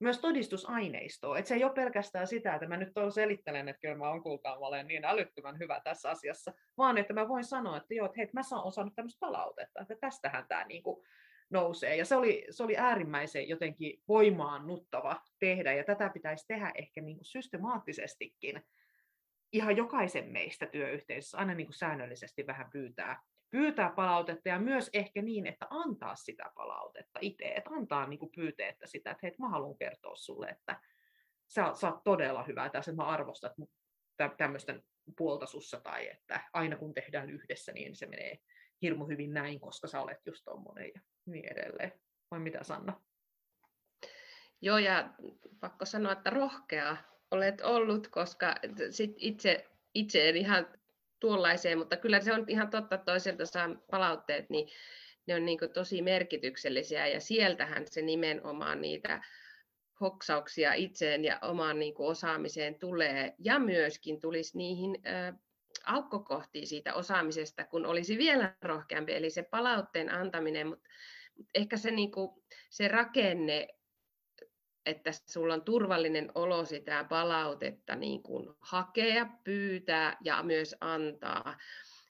myös todistusaineistoa. Että se ei ole pelkästään sitä, että mä nyt on selittelen, että kyllä mä oon kultaa, mä olen niin älyttömän hyvä tässä asiassa, vaan että mä voin sanoa, että joo, että hei, mä saan osannut tämmöistä palautetta, että tästähän tämä niinku nousee. Ja se oli, se oli äärimmäisen jotenkin voimaannuttava tehdä, ja tätä pitäisi tehdä ehkä niinku systemaattisestikin ihan jokaisen meistä työyhteisössä aina niin kuin säännöllisesti vähän pyytää, pyytää palautetta ja myös ehkä niin, että antaa sitä palautetta itse, että antaa niin kuin pyyteettä sitä, että hei, mä haluan kertoa sulle, että sä, sä oot todella hyvä tässä, että mä arvostan tämmöistä puolta sussa tai että aina kun tehdään yhdessä, niin se menee hirmu hyvin näin, koska sä olet just tommonen ja niin edelleen. Vai mitä Sanna? Joo, ja pakko sanoa, että rohkea olet ollut, koska sit itse, itse en ihan tuollaiseen, mutta kyllä se on ihan totta, toiselta saa palautteet, niin ne on niin tosi merkityksellisiä ja sieltähän se nimenomaan niitä hoksauksia itseen ja omaan niin osaamiseen tulee. Ja myöskin tulisi niihin äh, aukkokohtiin siitä osaamisesta, kun olisi vielä rohkeampi, eli se palautteen antaminen, mutta, mutta ehkä se, niin kuin, se rakenne että sulla on turvallinen olo sitä palautetta niin kuin hakea, pyytää ja myös antaa,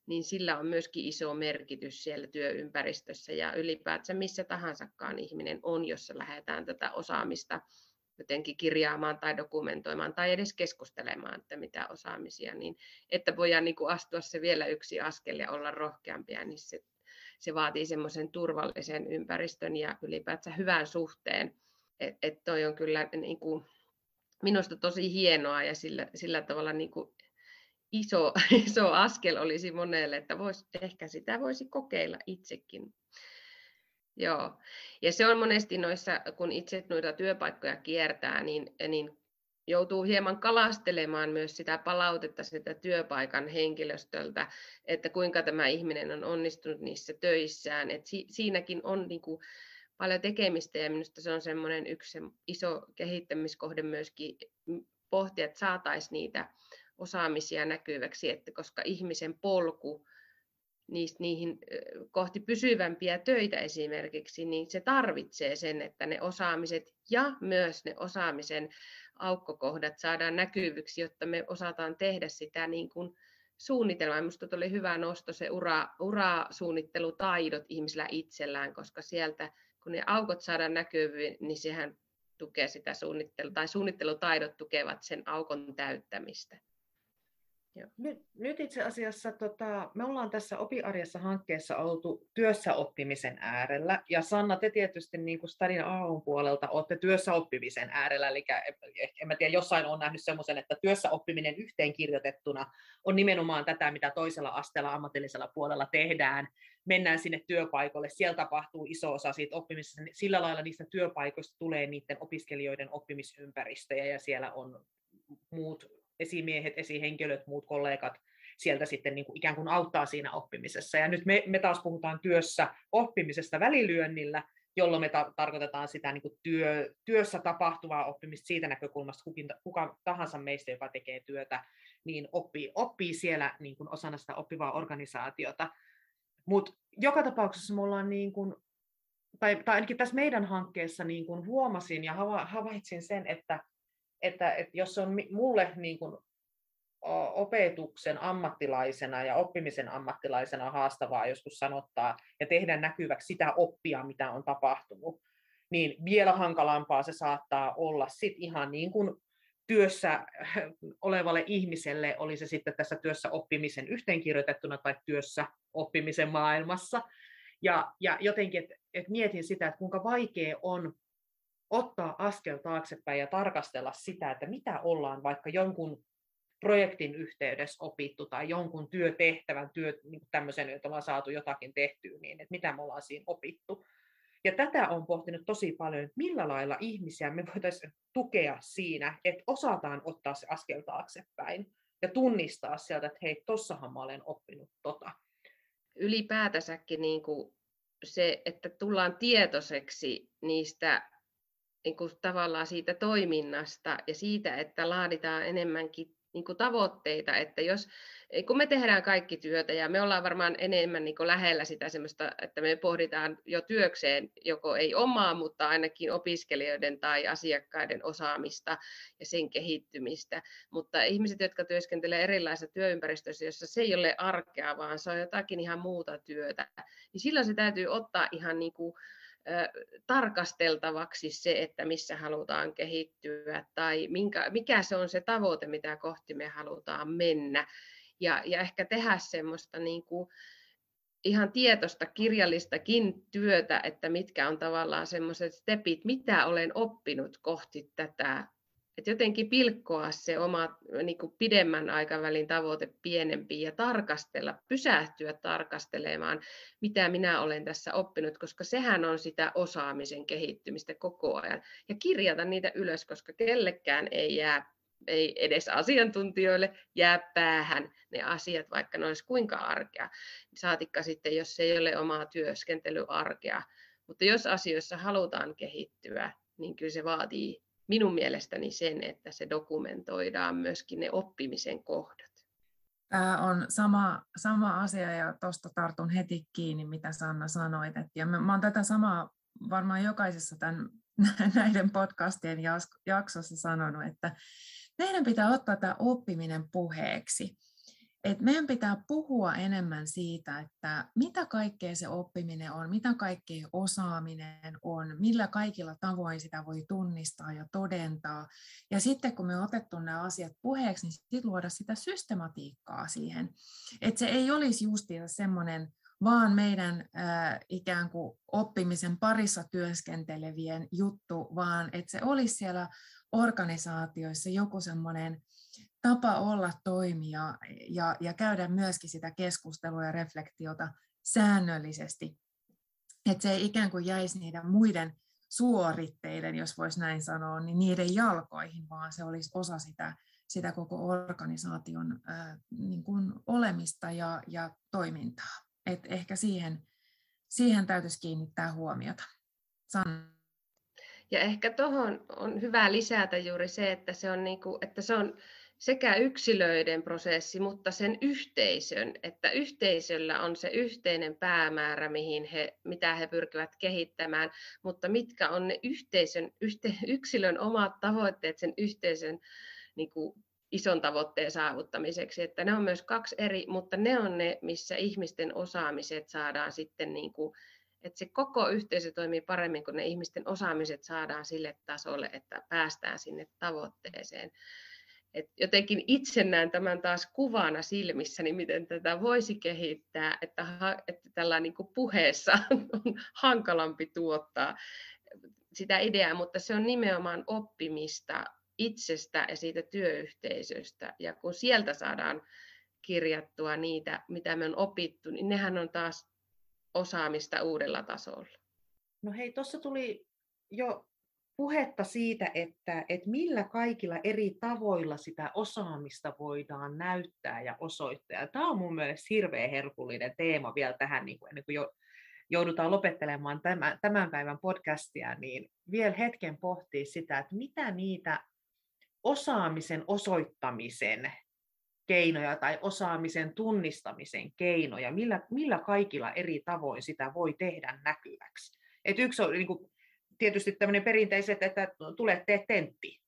niin sillä on myöskin iso merkitys siellä työympäristössä ja ylipäätään missä tahansakaan ihminen on, jossa lähdetään tätä osaamista jotenkin kirjaamaan tai dokumentoimaan tai edes keskustelemaan, että mitä osaamisia, niin että voidaan niin kuin astua se vielä yksi askel ja olla rohkeampia, niin se, se vaatii semmoisen turvallisen ympäristön ja ylipäätään hyvän suhteen että et toi on kyllä niin kuin, minusta tosi hienoa ja sillä, sillä tavalla niin kuin iso, <laughs> iso askel olisi monelle, että vois, ehkä sitä voisi kokeilla itsekin. Joo. Ja se on monesti noissa, kun itse noita työpaikkoja kiertää, niin, niin joutuu hieman kalastelemaan myös sitä palautetta sitä työpaikan henkilöstöltä, että kuinka tämä ihminen on onnistunut niissä töissään. Et si, siinäkin on niin kuin, paljon tekemistä ja minusta se on semmoinen yksi iso kehittämiskohde myöskin pohtia, että saataisiin niitä osaamisia näkyväksi, että koska ihmisen polku niistä, niihin kohti pysyvämpiä töitä esimerkiksi, niin se tarvitsee sen, että ne osaamiset ja myös ne osaamisen aukkokohdat saadaan näkyviksi, jotta me osataan tehdä sitä niin kuin suunnitelmaa. Minusta oli hyvä nosto se ura, urasuunnittelutaidot ihmisillä itsellään, koska sieltä kun ne aukot saadaan näkyviin, niin sehän tukee sitä suunnittelua, tai suunnittelutaidot tukevat sen aukon täyttämistä. Nyt, nyt itse asiassa tota, me ollaan tässä Opiarjessa hankkeessa oltu työssä oppimisen äärellä, ja Sanna, te tietysti niin kuin Stadin AUn puolelta olette työssä oppimisen äärellä, eli en mä tiedä, jossain on nähnyt semmoisen, että työssä oppiminen yhteenkirjoitettuna on nimenomaan tätä, mitä toisella asteella ammatillisella puolella tehdään, mennään sinne työpaikoille, siellä tapahtuu iso osa siitä oppimisesta, sillä lailla niistä työpaikoista tulee niiden opiskelijoiden oppimisympäristöjä, ja siellä on muut esimiehet, esihenkilöt, muut kollegat sieltä sitten niin kuin ikään kuin auttaa siinä oppimisessa. Ja nyt me, me taas puhutaan työssä oppimisesta välilyönnillä, jolloin me ta- tarkoitetaan sitä niin kuin työ, työssä tapahtuvaa oppimista siitä näkökulmasta, kukin, kuka tahansa meistä, joka tekee työtä, niin oppii, oppii siellä niin kuin osana sitä oppivaa organisaatiota. Mutta joka tapauksessa me ollaan niin kuin, tai, tai ainakin tässä meidän hankkeessa niin kuin huomasin ja havaitsin sen, että että, että jos on mulle niin kuin opetuksen ammattilaisena ja oppimisen ammattilaisena haastavaa joskus sanottaa ja tehdä näkyväksi sitä oppia, mitä on tapahtunut, niin vielä hankalampaa se saattaa olla sit ihan niin kuin työssä olevalle ihmiselle, oli se sitten tässä työssä oppimisen yhteenkirjoitettuna tai työssä oppimisen maailmassa. Ja, ja jotenkin, että et mietin sitä, että kuinka vaikea on ottaa askel taaksepäin ja tarkastella sitä, että mitä ollaan vaikka jonkun projektin yhteydessä opittu tai jonkun työtehtävän, työ, niin tämmöisen, että ollaan saatu jotakin tehtyä, niin että mitä me ollaan siinä opittu. Ja tätä on pohtinut tosi paljon, että millä lailla ihmisiä me voitaisiin tukea siinä, että osataan ottaa se askel taaksepäin ja tunnistaa sieltä, että hei, tossahan mä olen oppinut tota. Ylipäätänsäkin niin kuin se, että tullaan tietoiseksi niistä niin kuin tavallaan siitä toiminnasta ja siitä, että laaditaan enemmänkin niin kuin tavoitteita, että jos, kun me tehdään kaikki työtä ja me ollaan varmaan enemmän niin kuin lähellä sitä semmoista, että me pohditaan jo työkseen joko ei omaa, mutta ainakin opiskelijoiden tai asiakkaiden osaamista ja sen kehittymistä, mutta ihmiset, jotka työskentelevät erilaisissa työympäristöissä, jossa se ei ole arkea, vaan se on jotakin ihan muuta työtä, niin silloin se täytyy ottaa ihan niin kuin, tarkasteltavaksi se, että missä halutaan kehittyä tai minkä, mikä se on se tavoite, mitä kohti me halutaan mennä. Ja, ja ehkä tehdä semmoista niin kuin ihan tietoista kirjallistakin työtä, että mitkä on tavallaan semmoiset stepit, mitä olen oppinut kohti tätä että jotenkin pilkkoa se oma niin kuin pidemmän aikavälin tavoite pienempi ja tarkastella, pysähtyä tarkastelemaan, mitä minä olen tässä oppinut, koska sehän on sitä osaamisen kehittymistä koko ajan. Ja kirjata niitä ylös, koska kellekään ei jää ei edes asiantuntijoille jää päähän ne asiat, vaikka ne olisi kuinka arkea. Saatikka sitten, jos ei ole omaa työskentelyarkea. Mutta jos asioissa halutaan kehittyä, niin kyllä se vaatii minun mielestäni sen, että se dokumentoidaan myöskin ne oppimisen kohdat. Tämä on sama, sama asia ja tuosta tartun heti kiinni, mitä Sanna sanoit. Et, ja mä, mä olen tätä samaa varmaan jokaisessa tämän, <laughs> näiden podcastien jaksossa sanonut, että meidän pitää ottaa tämä oppiminen puheeksi. Et meidän pitää puhua enemmän siitä, että mitä kaikkea se oppiminen on, mitä kaikkea osaaminen on, millä kaikilla tavoin sitä voi tunnistaa ja todentaa. Ja sitten kun me on otettu nämä asiat puheeksi, niin sitten luoda sitä systematiikkaa siihen. Että se ei olisi justiinsa semmoinen vaan meidän äh, ikään kuin oppimisen parissa työskentelevien juttu, vaan että se olisi siellä organisaatioissa joku semmoinen tapa olla toimia ja, ja käydä myöskin sitä keskustelua ja reflektiota säännöllisesti. Että se ei ikään kuin jäisi niiden muiden suoritteiden, jos voisi näin sanoa, niin niiden jalkoihin, vaan se olisi osa sitä, sitä koko organisaation ää, niin kuin olemista ja, ja toimintaa. Et ehkä siihen, siihen täytyisi kiinnittää huomiota. Sanna. Ja ehkä tuohon on hyvä lisätä juuri se, että se on, niin kuin, että se on sekä yksilöiden prosessi, mutta sen yhteisön, että yhteisöllä on se yhteinen päämäärä, mihin he, mitä he pyrkivät kehittämään, mutta mitkä on ne yhteisön, yhte, yksilön omat tavoitteet sen yhteisön niin kuin ison tavoitteen saavuttamiseksi. Että ne on myös kaksi eri, mutta ne on ne, missä ihmisten osaamiset saadaan sitten, niin kuin, että se koko yhteisö toimii paremmin, kun ne ihmisten osaamiset saadaan sille tasolle, että päästään sinne tavoitteeseen. Et jotenkin itse näen tämän taas kuvana silmissäni, miten tätä voisi kehittää, että, että tällä niin kuin puheessa <laughs> on hankalampi tuottaa sitä ideaa, mutta se on nimenomaan oppimista itsestä ja siitä työyhteisöstä. Ja kun sieltä saadaan kirjattua niitä, mitä me on opittu, niin nehän on taas osaamista uudella tasolla. No hei, tuossa tuli jo puhetta siitä, että, että millä kaikilla eri tavoilla sitä osaamista voidaan näyttää ja osoittaa. Tämä on mun mielestä hirveän herkullinen teema vielä tähän, niin kuin ennen kuin jo joudutaan lopettelemaan tämän, tämän päivän podcastia, niin vielä hetken pohtii sitä, että mitä niitä osaamisen osoittamisen keinoja tai osaamisen tunnistamisen keinoja, millä, millä kaikilla eri tavoin sitä voi tehdä näkyväksi. Et yksi on niin kuin, tietysti tämmöinen perinteiset, että tulet tee tentti,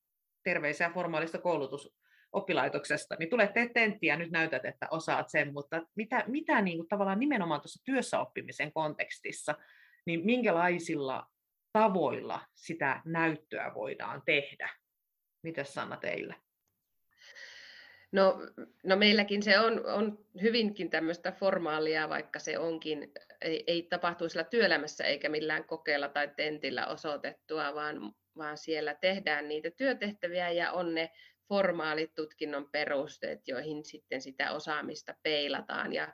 terveisiä formaalista koulutusoppilaitoksesta, niin tulet tee tentti ja nyt näytät, että osaat sen, mutta mitä, mitä niin kuin tavallaan nimenomaan tuossa työssäoppimisen kontekstissa, niin minkälaisilla tavoilla sitä näyttöä voidaan tehdä? Mitä Sanna teillä? No, no meilläkin se on, on hyvinkin tämmöistä formaalia, vaikka se onkin, ei, ei tapahtu sillä työelämässä eikä millään kokeella tai tentillä osoitettua, vaan vaan siellä tehdään niitä työtehtäviä ja on ne formaalit tutkinnon perusteet, joihin sitten sitä osaamista peilataan ja,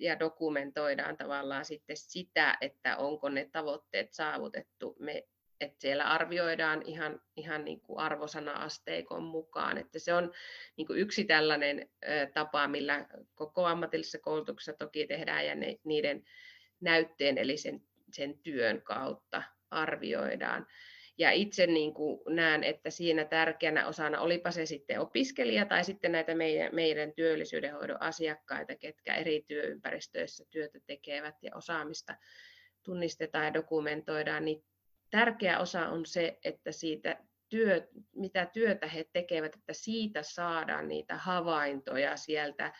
ja dokumentoidaan tavallaan sitten sitä, että onko ne tavoitteet saavutettu. Me, että siellä arvioidaan ihan, ihan niin kuin arvosana-asteikon mukaan. Että se on niin kuin yksi tällainen tapa, millä koko ammatillisessa koulutuksessa toki tehdään ja ne, niiden näytteen eli sen, sen työn kautta arvioidaan. Ja itse niin kuin näen, että siinä tärkeänä osana, olipa se sitten opiskelija tai sitten näitä meidän, meidän työllisyydenhoidon asiakkaita, ketkä eri työympäristöissä työtä tekevät ja osaamista tunnistetaan ja dokumentoidaan, niin tärkeä osa on se, että siitä työ, mitä työtä he tekevät, että siitä saadaan niitä havaintoja sieltä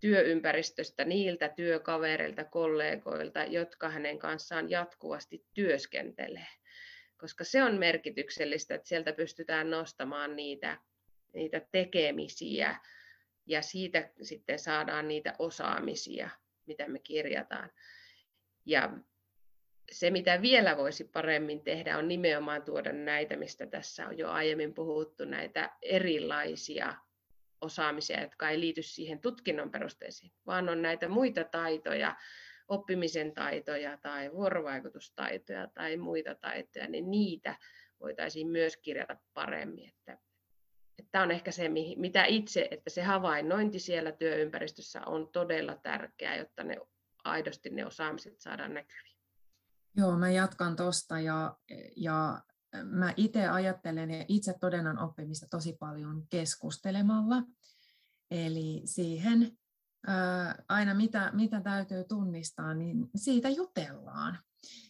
työympäristöstä niiltä työkavereilta, kollegoilta, jotka hänen kanssaan jatkuvasti työskentelee koska se on merkityksellistä, että sieltä pystytään nostamaan niitä, niitä tekemisiä ja siitä sitten saadaan niitä osaamisia, mitä me kirjataan. Ja se, mitä vielä voisi paremmin tehdä, on nimenomaan tuoda näitä, mistä tässä on jo aiemmin puhuttu, näitä erilaisia osaamisia, jotka ei liity siihen tutkinnon perusteisiin, vaan on näitä muita taitoja, oppimisen taitoja tai vuorovaikutustaitoja tai muita taitoja, niin niitä voitaisiin myös kirjata paremmin. Että, että on ehkä se, mitä itse, että se havainnointi siellä työympäristössä on todella tärkeää, jotta ne aidosti ne osaamiset saadaan näkyviin. Joo, mä jatkan tuosta ja, ja mä itse ajattelen ja itse todennan oppimista tosi paljon keskustelemalla. Eli siihen aina mitä, mitä täytyy tunnistaa, niin siitä jutellaan.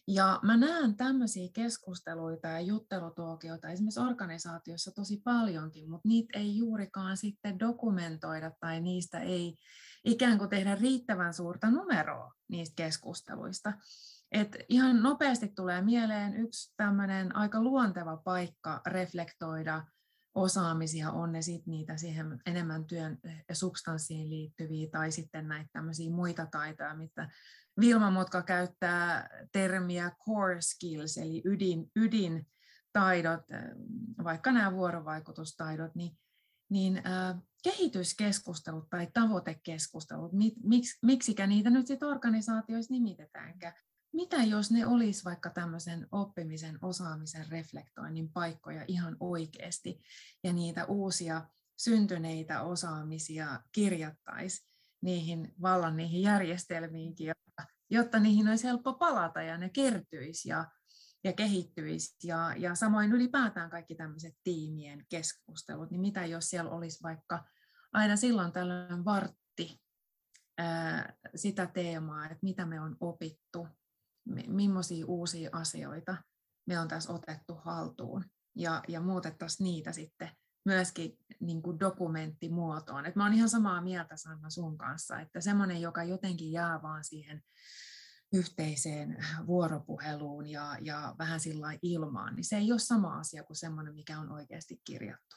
Ja mä näen tämmöisiä keskusteluita ja juttelutuokioita esimerkiksi organisaatiossa tosi paljonkin, mutta niitä ei juurikaan sitten dokumentoida tai niistä ei ikään kuin tehdä riittävän suurta numeroa niistä keskusteluista. Et ihan nopeasti tulee mieleen yksi tämmöinen aika luonteva paikka reflektoida osaamisia, on ne sitten niitä siihen enemmän työn ja substanssiin liittyviä tai sitten näitä tämmöisiä muita taitoja, mitä Vilma Motka käyttää termiä core skills, eli ydin, ydintaidot, vaikka nämä vuorovaikutustaidot, niin, niin äh, kehityskeskustelut tai tavoitekeskustelut, miksi, miksikä niitä nyt sitten organisaatioissa nimitetäänkään, mitä jos ne olisi vaikka tämmöisen oppimisen, osaamisen, reflektoinnin paikkoja ihan oikeasti ja niitä uusia syntyneitä osaamisia kirjattaisi niihin vallan niihin järjestelmiinkin, jotta, jotta niihin olisi helppo palata ja ne kertyisi ja, ja kehittyisi. Ja, ja samoin ylipäätään kaikki tämmöiset tiimien keskustelut, niin mitä jos siellä olisi vaikka aina silloin tällöin vartti ää, sitä teemaa, että mitä me on opittu millaisia uusia asioita me on tässä otettu haltuun ja, ja muutettaisiin niitä sitten myöskin niin kuin dokumenttimuotoon. Et mä oon ihan samaa mieltä Sanna sun kanssa, että semmoinen, joka jotenkin jää vaan siihen yhteiseen vuoropuheluun ja, ja vähän sillä ilmaan, niin se ei ole sama asia kuin semmoinen, mikä on oikeasti kirjattu.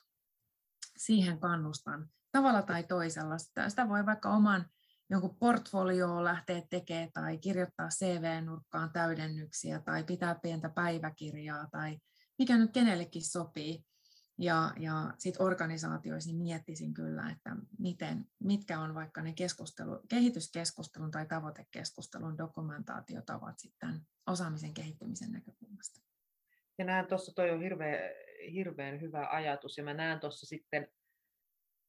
Siihen kannustan tavalla tai toisella. Sitä, voi vaikka oman jonkun portfolio lähteä tekemään tai kirjoittaa CV-nurkkaan täydennyksiä tai pitää pientä päiväkirjaa tai mikä nyt kenellekin sopii. Ja, ja sitten organisaatioissa niin miettisin kyllä, että miten, mitkä on vaikka ne keskustelu, kehityskeskustelun tai tavoitekeskustelun dokumentaatiotavat sitten osaamisen kehittymisen näkökulmasta. Ja näen tuossa, toi on hirveän, hirveän hyvä ajatus, ja mä näen tuossa sitten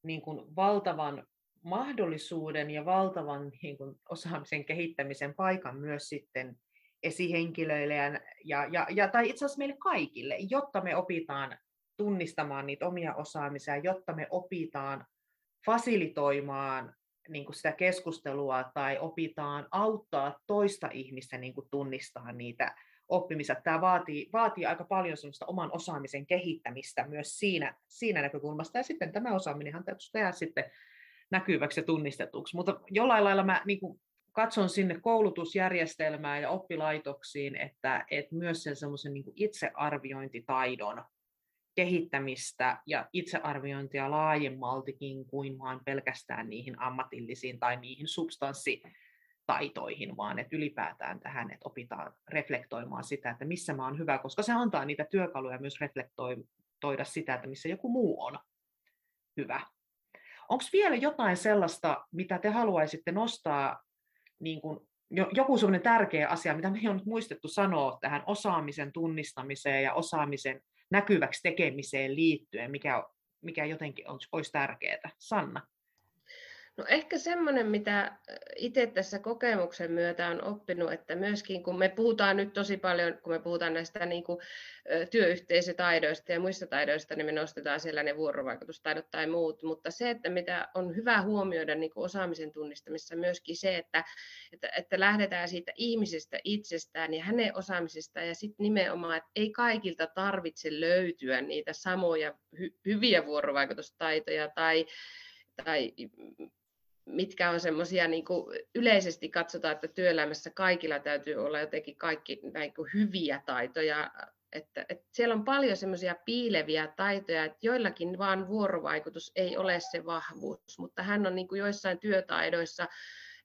niin kuin valtavan mahdollisuuden ja valtavan niin kuin, osaamisen kehittämisen paikan myös sitten esihenkilöille ja, ja, ja, ja tai itse asiassa meille kaikille, jotta me opitaan tunnistamaan niitä omia osaamisia, jotta me opitaan fasilitoimaan niin kuin sitä keskustelua tai opitaan auttaa toista ihmistä niin kuin tunnistaa niitä oppimisia. Tämä vaatii, vaatii aika paljon oman osaamisen kehittämistä myös siinä, siinä näkökulmasta. Ja sitten tämä osaaminenhan täytyy tehdä sitten näkyväksi ja tunnistetuksi. Mutta jollain lailla mä niin kuin katson sinne koulutusjärjestelmään ja oppilaitoksiin, että, että myös sen semmoisen niin itsearviointitaidon kehittämistä ja itsearviointia laajemmaltikin kuin vain pelkästään niihin ammatillisiin tai niihin substanssi, taitoihin, vaan että ylipäätään tähän, että opitaan reflektoimaan sitä, että missä mä oon hyvä, koska se antaa niitä työkaluja myös reflektoida sitä, että missä joku muu on hyvä. Onko vielä jotain sellaista, mitä te haluaisitte nostaa, niin kuin joku sellainen tärkeä asia, mitä me on nyt muistettu sanoa tähän osaamisen tunnistamiseen ja osaamisen näkyväksi tekemiseen liittyen, mikä, mikä jotenkin olisi tärkeää? Sanna. No ehkä semmoinen, mitä itse tässä kokemuksen myötä on oppinut, että myöskin kun me puhutaan nyt tosi paljon, kun me puhutaan näistä niin kuin, työyhteisötaidoista ja muista taidoista, niin me nostetaan siellä ne vuorovaikutustaidot tai muut, mutta se, että mitä on hyvä huomioida niin kuin osaamisen tunnistamissa myöskin se, että, että, että lähdetään siitä ihmisestä itsestään ja hänen osaamisestaan ja sitten nimenomaan, että ei kaikilta tarvitse löytyä niitä samoja hy- hyviä vuorovaikutustaitoja tai tai mitkä on semmoisia niin yleisesti katsotaan, että työelämässä kaikilla täytyy olla jotenkin kaikki näin kuin hyviä taitoja, että, että siellä on paljon semmoisia piileviä taitoja, että joillakin vaan vuorovaikutus ei ole se vahvuus, mutta hän on niin kuin joissain työtaidoissa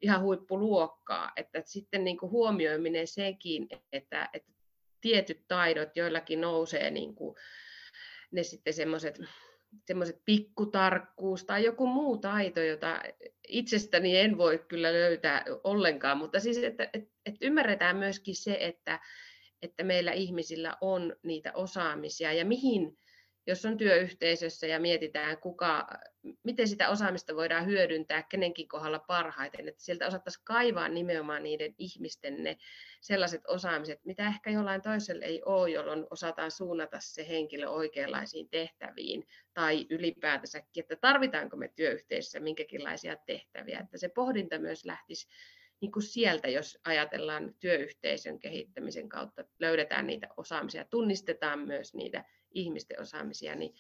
ihan huippuluokkaa, että, että sitten niin kuin huomioiminen sekin, että, että tietyt taidot joillakin nousee niin kuin ne sitten semmoiset semmoiset pikkutarkkuus tai joku muu taito, jota itsestäni en voi kyllä löytää ollenkaan, mutta siis, että, että, että ymmärretään myöskin se, että, että meillä ihmisillä on niitä osaamisia ja mihin jos on työyhteisössä ja mietitään, kuka, miten sitä osaamista voidaan hyödyntää kenenkin kohdalla parhaiten, että sieltä osattaisiin kaivaa nimenomaan niiden ihmisten ne sellaiset osaamiset, mitä ehkä jollain toisella ei ole, jolloin osataan suunnata se henkilö oikeanlaisiin tehtäviin tai ylipäätänsäkin, että tarvitaanko me työyhteisössä minkäkinlaisia tehtäviä, että se pohdinta myös lähtisi niin kuin sieltä, jos ajatellaan työyhteisön kehittämisen kautta, löydetään niitä osaamisia, tunnistetaan myös niitä ihmisten osaamisia, niin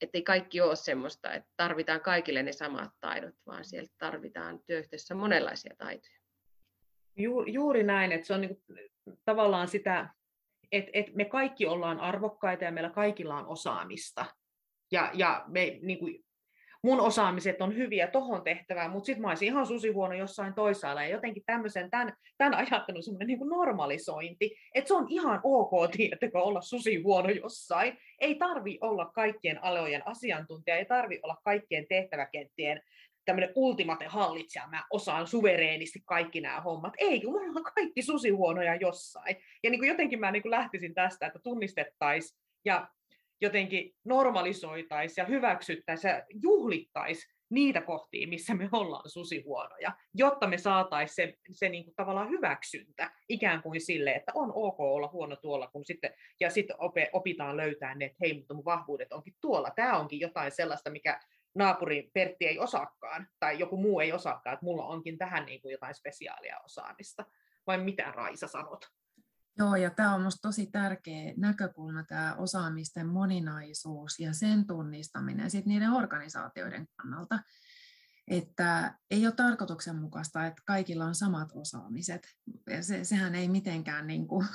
ettei kaikki ole semmoista, että tarvitaan kaikille ne samat taidot, vaan sieltä tarvitaan työyhteisössä monenlaisia taitoja. Juuri näin, että se on niin kuin, tavallaan sitä, että, että me kaikki ollaan arvokkaita ja meillä kaikilla on osaamista. Ja, ja me niin kuin, mun osaamiset on hyviä tohon tehtävään, mutta sitten mä olisin ihan susihuono jossain toisaalla. Ja jotenkin tämmöisen, tämän, tämän ajattelun semmoinen niin normalisointi, että se on ihan ok, tiedättekö, olla susihuono jossain. Ei tarvi olla kaikkien alojen asiantuntija, ei tarvi olla kaikkien tehtäväkenttien tämmöinen ultimate hallitsija, mä osaan suvereenisti kaikki nämä hommat. Ei, kun me ollaan kaikki susihuonoja jossain. Ja niin kuin jotenkin mä niin kuin lähtisin tästä, että tunnistettaisiin ja jotenkin normalisoitaisiin ja hyväksyttäisiin ja juhlittaisiin niitä kohtia, missä me ollaan susihuonoja, jotta me saataisiin se, se niin kuin tavallaan hyväksyntä ikään kuin sille, että on ok olla huono tuolla, kun sitten, ja sitten opitaan löytää ne, että hei, mutta mun vahvuudet onkin tuolla. Tämä onkin jotain sellaista, mikä naapuri Pertti ei osaakaan, tai joku muu ei osaakaan, että mulla onkin tähän niin kuin jotain spesiaalia osaamista. Vai mitä Raisa sanot? Joo, ja tämä on minusta tosi tärkeä näkökulma, tämä osaamisten moninaisuus ja sen tunnistaminen sit niiden organisaatioiden kannalta. Että ei ole tarkoituksenmukaista, että kaikilla on samat osaamiset. Ja se, sehän ei mitenkään <laughs> niin kuin,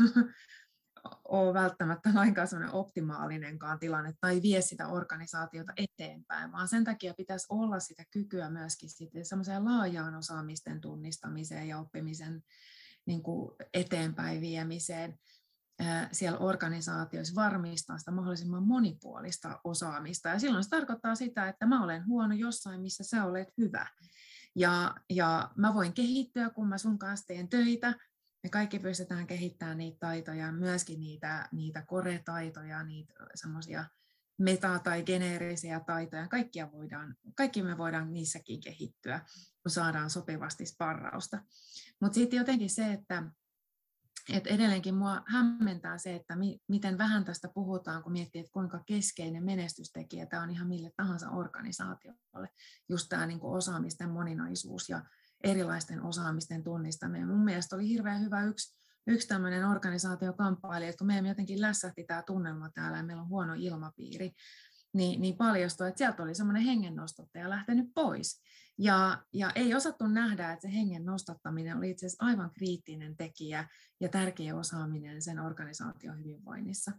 ole välttämättä lainkaan optimaalinenkaan tilanne tai vie sitä organisaatiota eteenpäin, vaan sen takia pitäisi olla sitä kykyä myöskin semmoiseen laajaan osaamisten tunnistamiseen ja oppimisen niin kuin eteenpäin viemiseen siellä organisaatioissa varmistaa sitä mahdollisimman monipuolista osaamista. Ja silloin se tarkoittaa sitä, että mä olen huono jossain, missä sä olet hyvä. Ja, ja mä voin kehittyä, kun mä sun kanssa teen töitä. Me kaikki pystytään kehittämään niitä taitoja, myöskin niitä, niitä kore-taitoja, niitä semmoisia meta- tai geneerisiä taitoja. Kaikkia voidaan, kaikki me voidaan niissäkin kehittyä, kun saadaan sopivasti sparrausta. Mutta sitten jotenkin se, että et edelleenkin mua hämmentää se, että mi, miten vähän tästä puhutaan, kun miettii, että kuinka keskeinen menestystekijä tämä on ihan mille tahansa organisaatiolle. Just tämä niin osaamisten moninaisuus ja erilaisten osaamisten tunnistaminen. Mun mielestä oli hirveän hyvä yksi, yksi tämmöinen organisaatiokamppaili, että kun meidän jotenkin lässähti tämä tunnelma täällä ja meillä on huono ilmapiiri, niin, niin paljastui, että sieltä oli semmoinen hengennostottaja lähtenyt pois. Ja, ja ei osattu nähdä, että se hengen nostattaminen oli itse asiassa aivan kriittinen tekijä ja tärkeä osaaminen sen organisaation hyvinvoinnissa.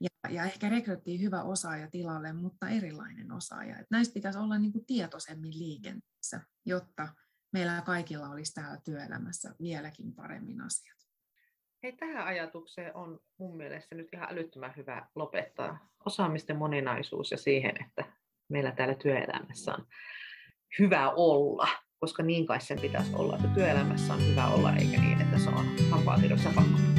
Ja, ja ehkä rekryttiin hyvä osaaja tilalle, mutta erilainen osaaja. Että näistä pitäisi olla niin kuin tietoisemmin liikenteessä, jotta meillä kaikilla olisi täällä työelämässä vieläkin paremmin asiat. Hei, tähän ajatukseen on mun mielestä nyt ihan älyttömän hyvä lopettaa osaamisten moninaisuus ja siihen, että meillä täällä työelämässä on hyvä olla, koska niin kai sen pitäisi olla, että työelämässä on hyvä olla, eikä niin, että se on vapaa pakko